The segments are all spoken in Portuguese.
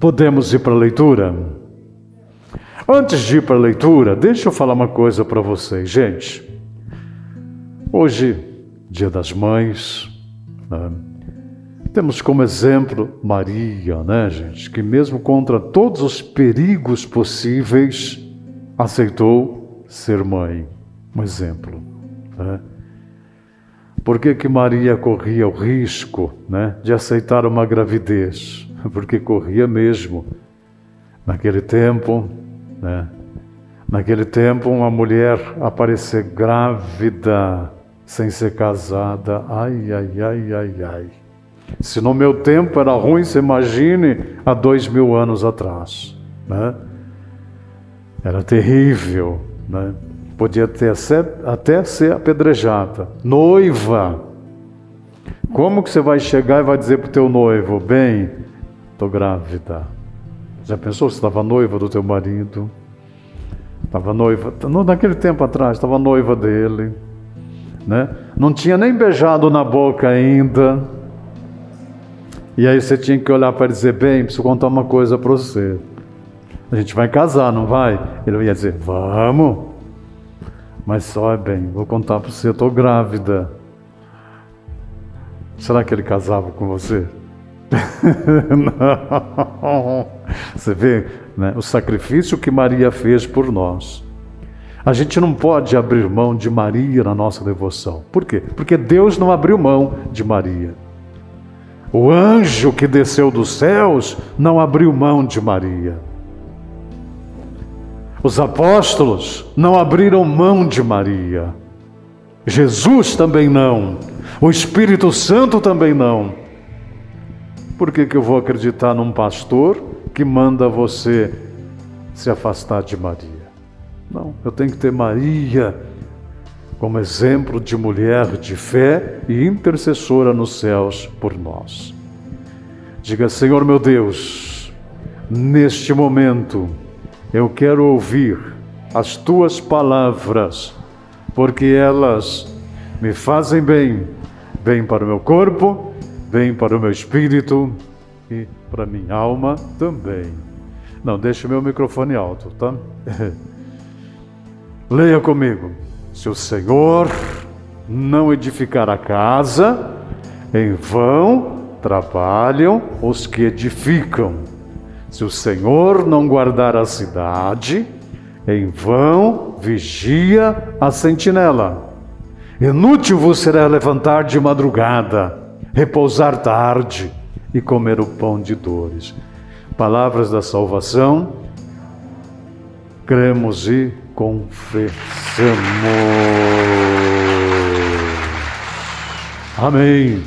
Podemos ir para a leitura? Antes de ir para a leitura, deixa eu falar uma coisa para vocês, gente. Hoje, Dia das Mães, né? temos como exemplo Maria, né, gente? Que mesmo contra todos os perigos possíveis, aceitou ser mãe. Um exemplo. Né? Por que, que Maria corria o risco né, de aceitar uma gravidez? Porque corria mesmo. Naquele tempo, né? Naquele tempo, uma mulher aparecer grávida sem ser casada, ai, ai, ai, ai, ai. Se no meu tempo era ruim, você imagine há dois mil anos atrás, né? Era terrível, né? Podia ter até ser apedrejada. Noiva. Como que você vai chegar e vai dizer para o teu noivo, bem, estou grávida. Já pensou se estava noiva do teu marido? Estava noiva, naquele tempo atrás, estava noiva dele. Né? Não tinha nem beijado na boca ainda. E aí você tinha que olhar para dizer, bem, preciso contar uma coisa para você. A gente vai casar, não vai? Ele ia dizer, vamos. Mas só é bem, vou contar para você, eu estou grávida. Será que ele casava com você? não. Você vê né, o sacrifício que Maria fez por nós. A gente não pode abrir mão de Maria na nossa devoção. Por quê? Porque Deus não abriu mão de Maria. O anjo que desceu dos céus não abriu mão de Maria. Os apóstolos não abriram mão de Maria. Jesus também não. O Espírito Santo também não. Por que, que eu vou acreditar num pastor que manda você se afastar de Maria? Não, eu tenho que ter Maria como exemplo de mulher de fé e intercessora nos céus por nós. Diga, Senhor meu Deus, neste momento eu quero ouvir as tuas palavras, porque elas me fazem bem, bem para o meu corpo vem para o meu espírito e para minha alma também. Não, deixa o meu microfone alto, tá? Leia comigo. Se o Senhor não edificar a casa, em vão trabalham os que edificam. Se o Senhor não guardar a cidade, em vão vigia a sentinela. Inútil vos será levantar de madrugada repousar tarde e comer o pão de dores. Palavras da salvação, cremos e confessamos. Amém.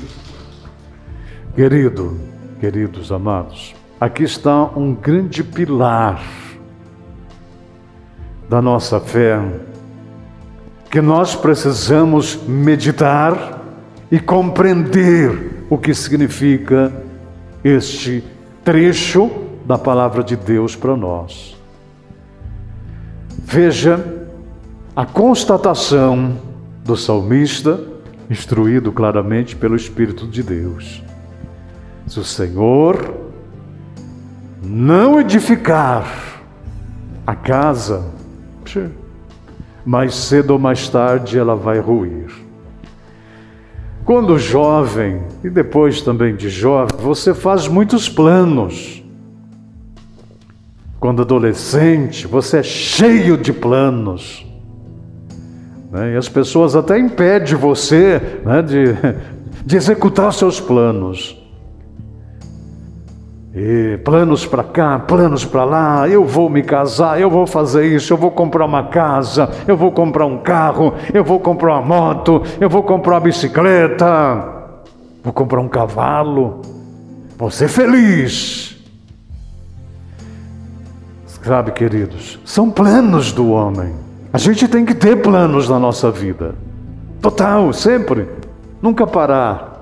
Querido, queridos amados, aqui está um grande pilar da nossa fé que nós precisamos meditar e compreender o que significa este trecho da palavra de Deus para nós. Veja a constatação do salmista, instruído claramente pelo Espírito de Deus. Se o Senhor não edificar a casa, mais cedo ou mais tarde ela vai ruir. Quando jovem, e depois também de jovem, você faz muitos planos. Quando adolescente, você é cheio de planos. Né? E as pessoas até impedem você né, de, de executar seus planos. E planos para cá, planos para lá, eu vou me casar, eu vou fazer isso, eu vou comprar uma casa, eu vou comprar um carro, eu vou comprar uma moto, eu vou comprar uma bicicleta, vou comprar um cavalo, vou ser feliz. Sabe, queridos, são planos do homem. A gente tem que ter planos na nossa vida. Total, sempre. Nunca parar.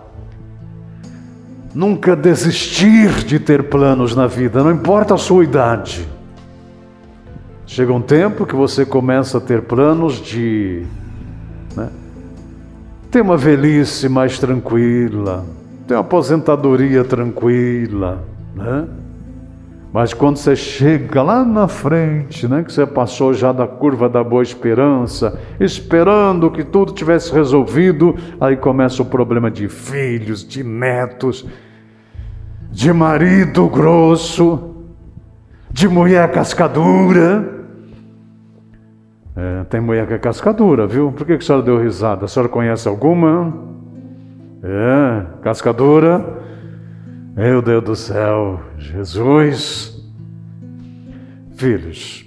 Nunca desistir de ter planos na vida, não importa a sua idade. Chega um tempo que você começa a ter planos de né, ter uma velhice mais tranquila, ter uma aposentadoria tranquila, né? Mas quando você chega lá na frente, né, que você passou já da curva da boa esperança, esperando que tudo tivesse resolvido, aí começa o problema de filhos, de netos, de marido grosso, de mulher cascadura. É, tem mulher que é cascadura, viu? Por que, a senhora deu risada? A senhora conhece alguma? É, cascadura. Meu Deus do céu, Jesus. Filhos,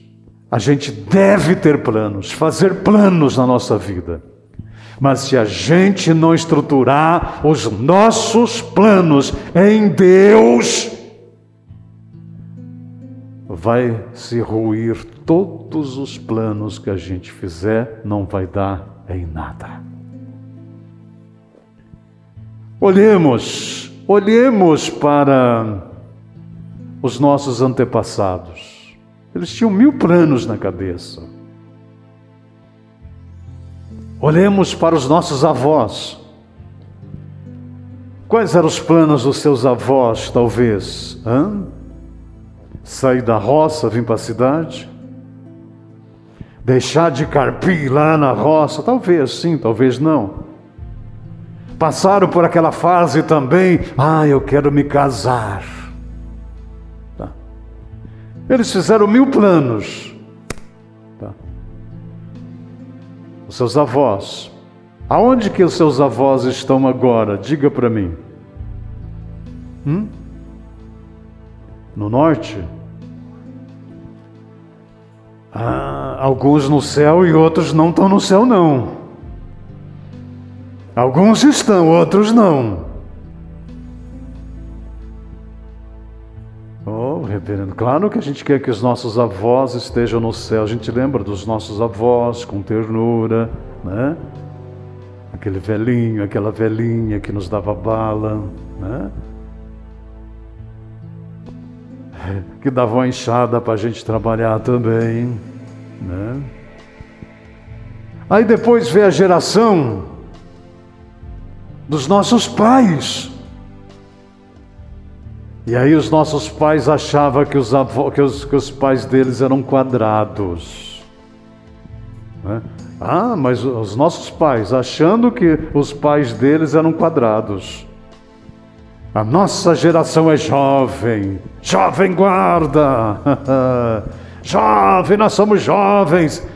a gente deve ter planos, fazer planos na nossa vida. Mas se a gente não estruturar os nossos planos em Deus, vai se ruir todos os planos que a gente fizer, não vai dar em nada. Olhemos Olhemos para os nossos antepassados. Eles tinham mil planos na cabeça. Olhemos para os nossos avós. Quais eram os planos dos seus avós, talvez? Hã? Sair da roça, vir para a cidade? Deixar de carpir lá na roça? Talvez sim, talvez não passaram por aquela fase também, ah, eu quero me casar. Tá. Eles fizeram mil planos. Tá. Os seus avós. Aonde que os seus avós estão agora? Diga para mim. Hum? No norte? Ah, alguns no céu e outros não estão no céu, não. Alguns estão, outros não. Oh, reverendo, claro que a gente quer que os nossos avós estejam no céu. A gente lembra dos nossos avós com ternura, né? Aquele velhinho, aquela velhinha que nos dava bala, né? Que dava uma enxada para a gente trabalhar também, né? Aí depois vê a geração dos nossos pais. E aí os nossos pais achavam que os, avô, que os, que os pais deles eram quadrados. Né? Ah, mas os nossos pais, achando que os pais deles eram quadrados. A nossa geração é jovem, jovem guarda, jovem, nós somos jovens.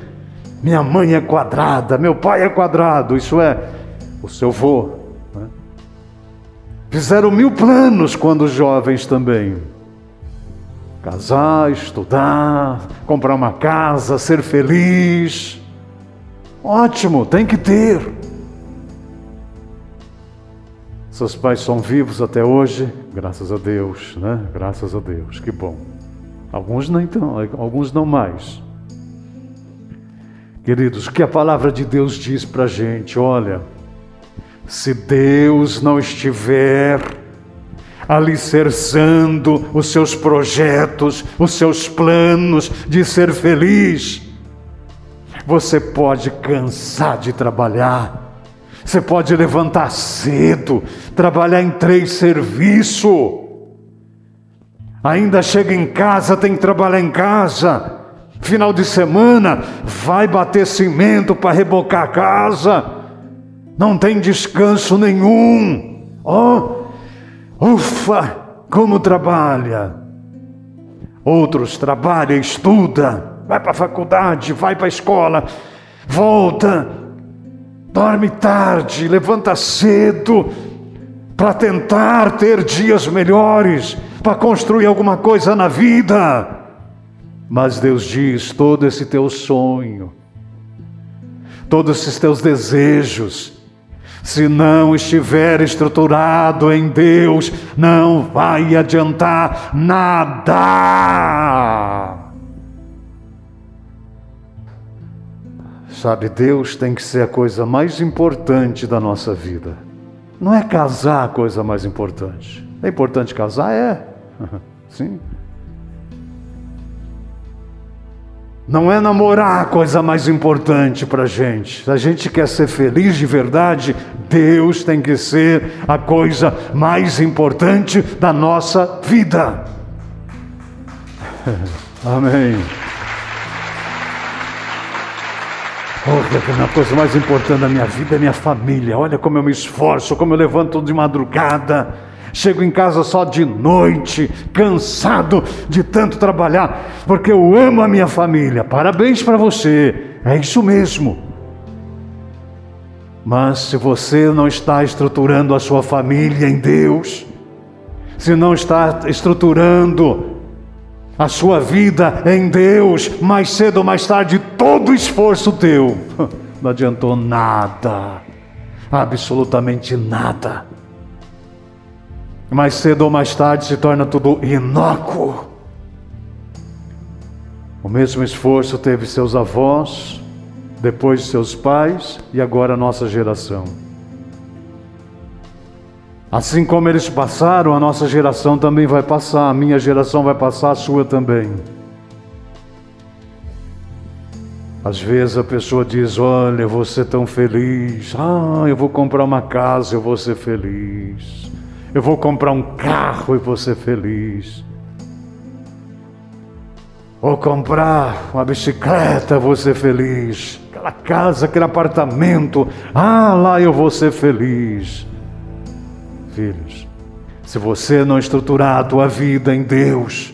Minha mãe é quadrada, meu pai é quadrado, isso é, o seu vô Fizeram mil planos quando jovens também. Casar, estudar, comprar uma casa, ser feliz. Ótimo, tem que ter. Seus pais são vivos até hoje, graças a Deus, né? Graças a Deus, que bom. Alguns não então, alguns não mais. Queridos, o que a palavra de Deus diz para gente? Olha, se Deus não estiver alicerçando os seus projetos, os seus planos de ser feliz, você pode cansar de trabalhar, você pode levantar cedo, trabalhar em três serviços, ainda chega em casa, tem que trabalhar em casa. Final de semana, vai bater cimento para rebocar a casa não tem descanso nenhum. Oh, ufa, como trabalha. Outros trabalha, estuda, vai para a faculdade, vai para a escola, volta, dorme tarde, levanta cedo, para tentar ter dias melhores, para construir alguma coisa na vida. Mas Deus diz: todo esse teu sonho, todos esses teus desejos, se não estiver estruturado em Deus, não vai adiantar nada. Sabe, Deus tem que ser a coisa mais importante da nossa vida. Não é casar a coisa mais importante. É importante casar? É. Sim. Não é namorar a coisa mais importante para a gente. Se a gente quer ser feliz de verdade, Deus tem que ser a coisa mais importante da nossa vida. Amém. Oh, a coisa mais importante da minha vida é minha família. Olha como eu me esforço, como eu levanto de madrugada. Chego em casa só de noite, cansado de tanto trabalhar, porque eu amo a minha família. Parabéns para você. É isso mesmo. Mas se você não está estruturando a sua família em Deus, se não está estruturando a sua vida em Deus, mais cedo ou mais tarde, todo esforço teu não adiantou nada, absolutamente nada. Mais cedo ou mais tarde se torna tudo inócuo. O mesmo esforço teve seus avós, depois seus pais e agora a nossa geração. Assim como eles passaram, a nossa geração também vai passar, a minha geração vai passar, a sua também. Às vezes a pessoa diz: Olha, eu vou ser tão feliz. Ah, eu vou comprar uma casa, eu vou ser feliz. Eu vou comprar um carro e vou ser feliz. Vou comprar uma bicicleta, vou ser feliz. Aquela casa, aquele apartamento. Ah, lá eu vou ser feliz filhos. Se você não estruturar a tua vida em Deus,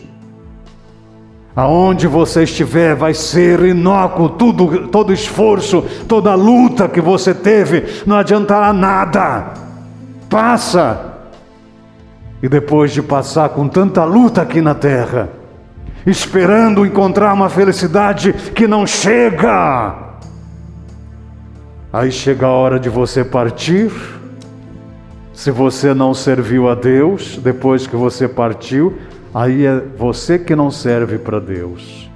aonde você estiver vai ser inócuo, tudo, todo esforço, toda luta que você teve, não adiantará nada. Passa. E depois de passar com tanta luta aqui na terra, esperando encontrar uma felicidade que não chega, aí chega a hora de você partir. Se você não serviu a Deus depois que você partiu, aí é você que não serve para Deus.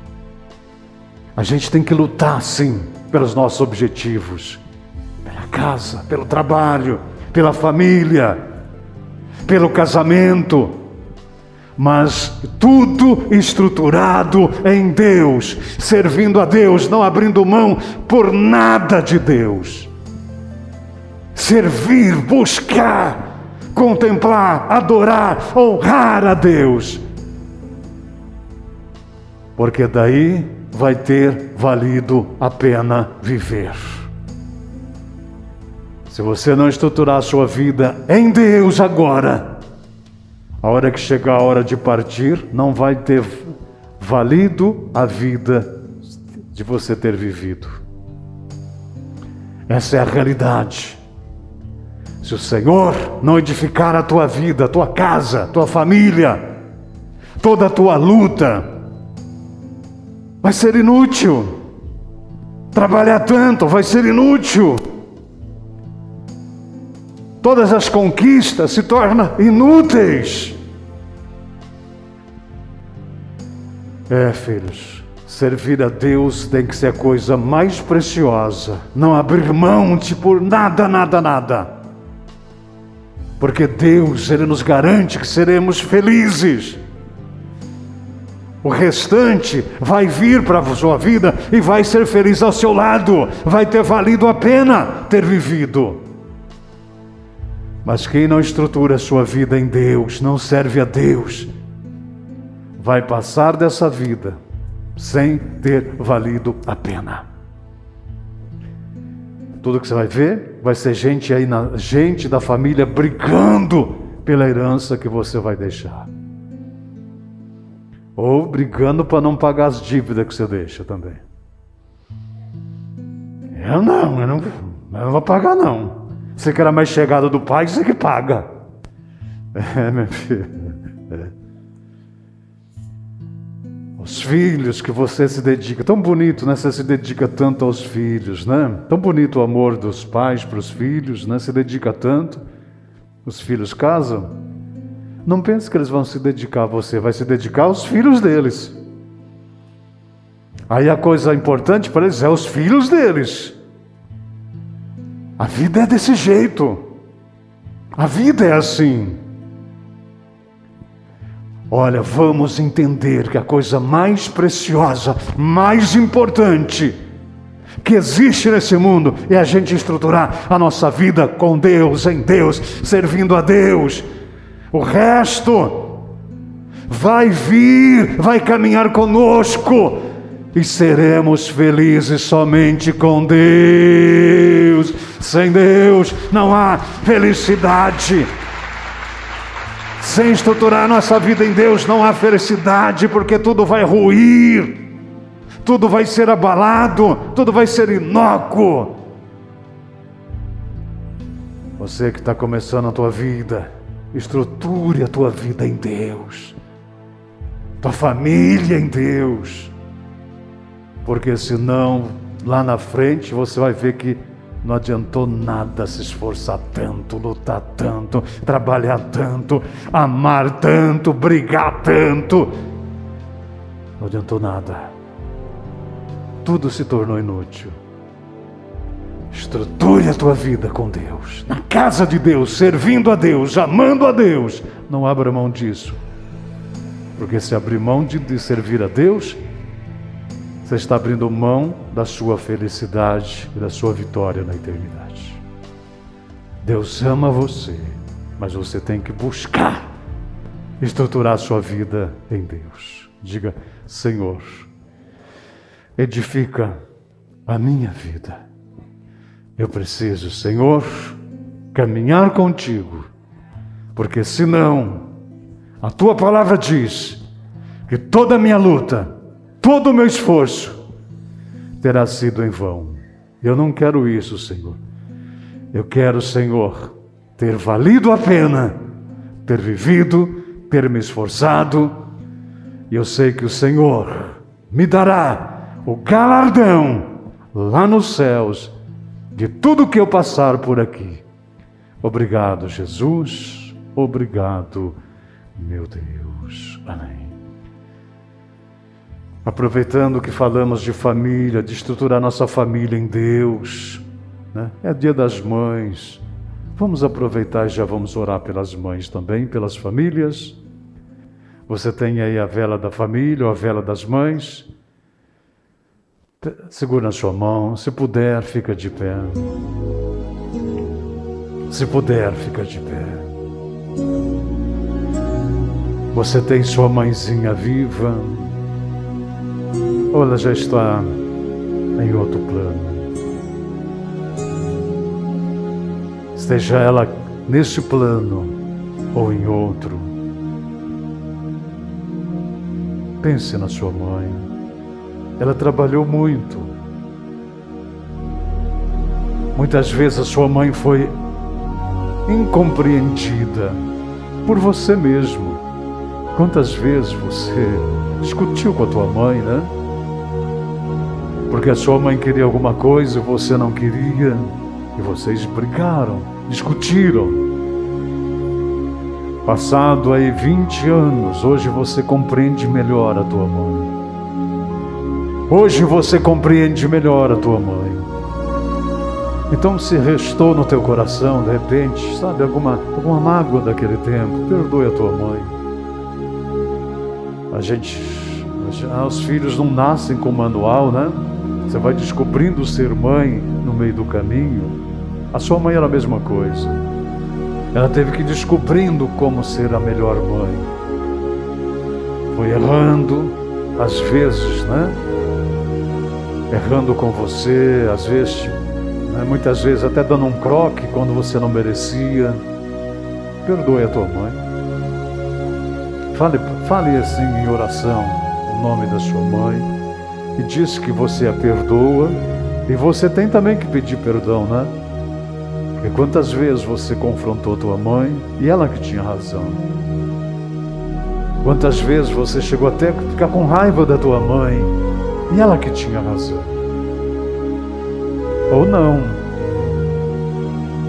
A gente tem que lutar, sim, pelos nossos objetivos, pela casa, pelo trabalho, pela família, pelo casamento, mas tudo estruturado em Deus, servindo a Deus, não abrindo mão por nada de Deus servir, buscar, contemplar, adorar, honrar a Deus. Porque daí vai ter valido a pena viver. Se você não estruturar a sua vida em Deus agora, a hora que chegar a hora de partir, não vai ter valido a vida de você ter vivido. Essa é a realidade. Se o Senhor não edificar a tua vida, a tua casa, a tua família, toda a tua luta, vai ser inútil. Trabalhar tanto vai ser inútil. Todas as conquistas se tornam inúteis. É, filhos, servir a Deus tem que ser a coisa mais preciosa. Não abrir mão de por nada, nada, nada porque Deus, Ele nos garante que seremos felizes. O restante vai vir para a sua vida e vai ser feliz ao seu lado, vai ter valido a pena ter vivido. Mas quem não estrutura a sua vida em Deus, não serve a Deus, vai passar dessa vida sem ter valido a pena. Tudo que você vai ver vai ser gente aí, na, gente da família brigando pela herança que você vai deixar. Ou brigando para não pagar as dívidas que você deixa também. Eu não, eu não, eu não vou pagar não. Você que era mais chegado do pai, você que paga. É, meu filho. É. Os filhos que você se dedica, tão bonito, né? Você se dedica tanto aos filhos, né? Tão bonito o amor dos pais para os filhos, né? Se dedica tanto. Os filhos casam. Não pense que eles vão se dedicar a você, vai se dedicar aos filhos deles. Aí a coisa importante para eles é os filhos deles. A vida é desse jeito. A vida é assim. Olha, vamos entender que a coisa mais preciosa, mais importante que existe nesse mundo é a gente estruturar a nossa vida com Deus, em Deus, servindo a Deus. O resto vai vir, vai caminhar conosco e seremos felizes somente com Deus. Sem Deus não há felicidade. Sem estruturar nossa vida em Deus não há felicidade, porque tudo vai ruir, tudo vai ser abalado, tudo vai ser inócuo. Você que está começando a tua vida, estruture a tua vida em Deus, tua família em Deus, porque senão lá na frente você vai ver que não adiantou nada se esforçar tanto, lutar tanto, trabalhar tanto, amar tanto, brigar tanto. Não adiantou nada. Tudo se tornou inútil. Estruture a tua vida com Deus, na casa de Deus, servindo a Deus, amando a Deus. Não abra mão disso. Porque se abrir mão de, de servir a Deus, você está abrindo mão da sua felicidade e da sua vitória na eternidade. Deus ama você, mas você tem que buscar estruturar sua vida em Deus. Diga, Senhor, edifica a minha vida. Eu preciso, Senhor, caminhar contigo, porque senão a tua palavra diz que toda a minha luta todo o meu esforço terá sido em vão. Eu não quero isso, Senhor. Eu quero, Senhor, ter valido a pena, ter vivido, ter me esforçado, e eu sei que o Senhor me dará o galardão lá nos céus de tudo que eu passar por aqui. Obrigado, Jesus. Obrigado, meu Deus. Amém. Aproveitando que falamos de família, de estruturar nossa família em Deus, né? é dia das mães. Vamos aproveitar e já vamos orar pelas mães também, pelas famílias. Você tem aí a vela da família ou a vela das mães. Segura na sua mão, se puder, fica de pé. Se puder, fica de pé. Você tem sua mãezinha viva ou ela já está em outro plano. Esteja ela neste plano ou em outro. Pense na sua mãe. Ela trabalhou muito. Muitas vezes a sua mãe foi incompreendida por você mesmo. Quantas vezes você discutiu com a tua mãe, né? Porque a sua mãe queria alguma coisa e você não queria, e vocês brigaram, discutiram. Passado aí 20 anos, hoje você compreende melhor a tua mãe. Hoje você compreende melhor a tua mãe. Então, se restou no teu coração, de repente, sabe, alguma, alguma mágoa daquele tempo, perdoe a tua mãe. A gente, os filhos não nascem com manual, né? Você vai descobrindo ser mãe no meio do caminho. A sua mãe era a mesma coisa. Ela teve que ir descobrindo como ser a melhor mãe. Foi errando, às vezes, né? Errando com você, às vezes, né? muitas vezes até dando um croque quando você não merecia. Perdoe a tua mãe. Fale, fale assim em oração o nome da sua mãe e diz que você a perdoa, e você tem também que pedir perdão, né? Porque quantas vezes você confrontou tua mãe e ela que tinha razão? Quantas vezes você chegou até a ficar com raiva da tua mãe e ela que tinha razão? Ou não?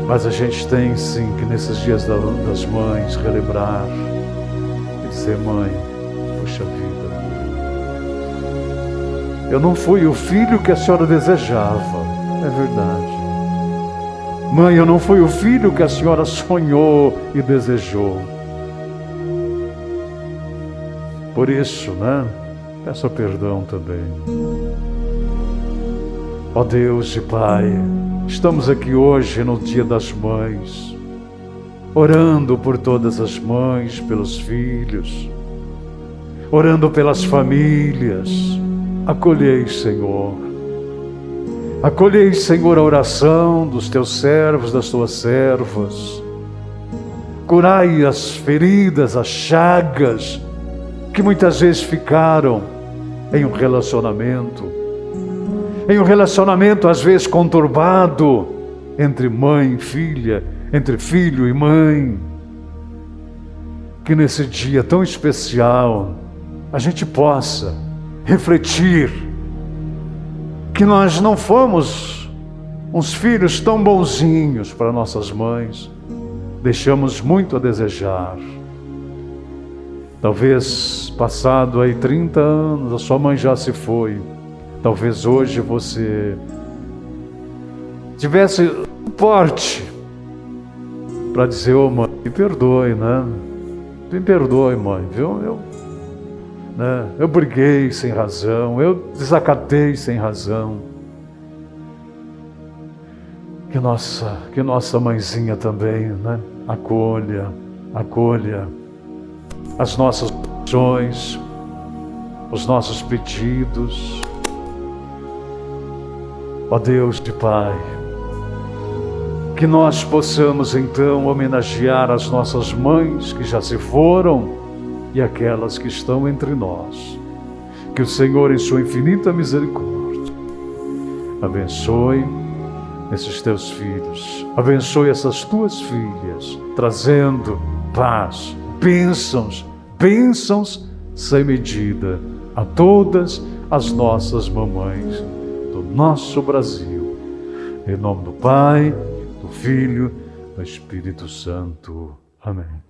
Mas a gente tem sim que nesses dias das mães relembrar e ser mãe. Puxa vida. Eu não fui o filho que a senhora desejava. É verdade. Mãe, eu não fui o filho que a senhora sonhou e desejou. Por isso, né? Peço perdão também. Ó Deus e Pai, estamos aqui hoje no Dia das Mães, orando por todas as mães, pelos filhos orando pelas famílias. Acolhei, Senhor. Acolhei, Senhor, a oração dos teus servos, das tuas servas. Curai as feridas, as chagas que muitas vezes ficaram em um relacionamento, em um relacionamento às vezes conturbado entre mãe e filha, entre filho e mãe. Que nesse dia tão especial a gente possa refletir que nós não fomos uns filhos tão bonzinhos para nossas mães, deixamos muito a desejar. Talvez passado aí 30 anos, a sua mãe já se foi. Talvez hoje você tivesse porte para dizer, ô oh, mãe, me perdoe, né? Me perdoe, mãe, viu? Eu, né? eu briguei sem razão, eu desacatei sem razão. Que nossa, que nossa mãezinha também, né? Acolha, acolha as nossas orações, os nossos pedidos. Ó Deus de Pai, que nós possamos então homenagear as nossas mães que já se foram e aquelas que estão entre nós. Que o Senhor, em Sua infinita misericórdia, abençoe esses teus filhos, abençoe essas tuas filhas, trazendo paz, bênçãos, bênçãos sem medida a todas as nossas mamães do nosso Brasil. Em nome do Pai, Filho, do Espírito Santo. Amém.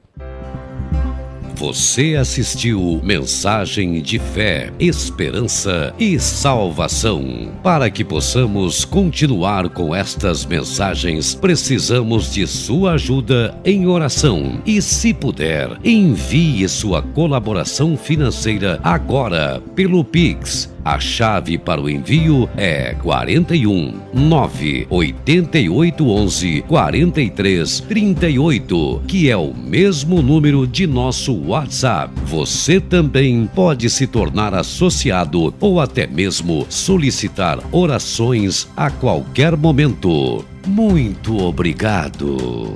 Você assistiu Mensagem de Fé, Esperança e Salvação. Para que possamos continuar com estas mensagens, precisamos de sua ajuda em oração. E se puder, envie sua colaboração financeira agora pelo Pix a chave para o envio é 41 9 88 11 43 38, que é o mesmo número de nosso WhatsApp. Você também pode se tornar associado ou até mesmo solicitar orações a qualquer momento. Muito obrigado.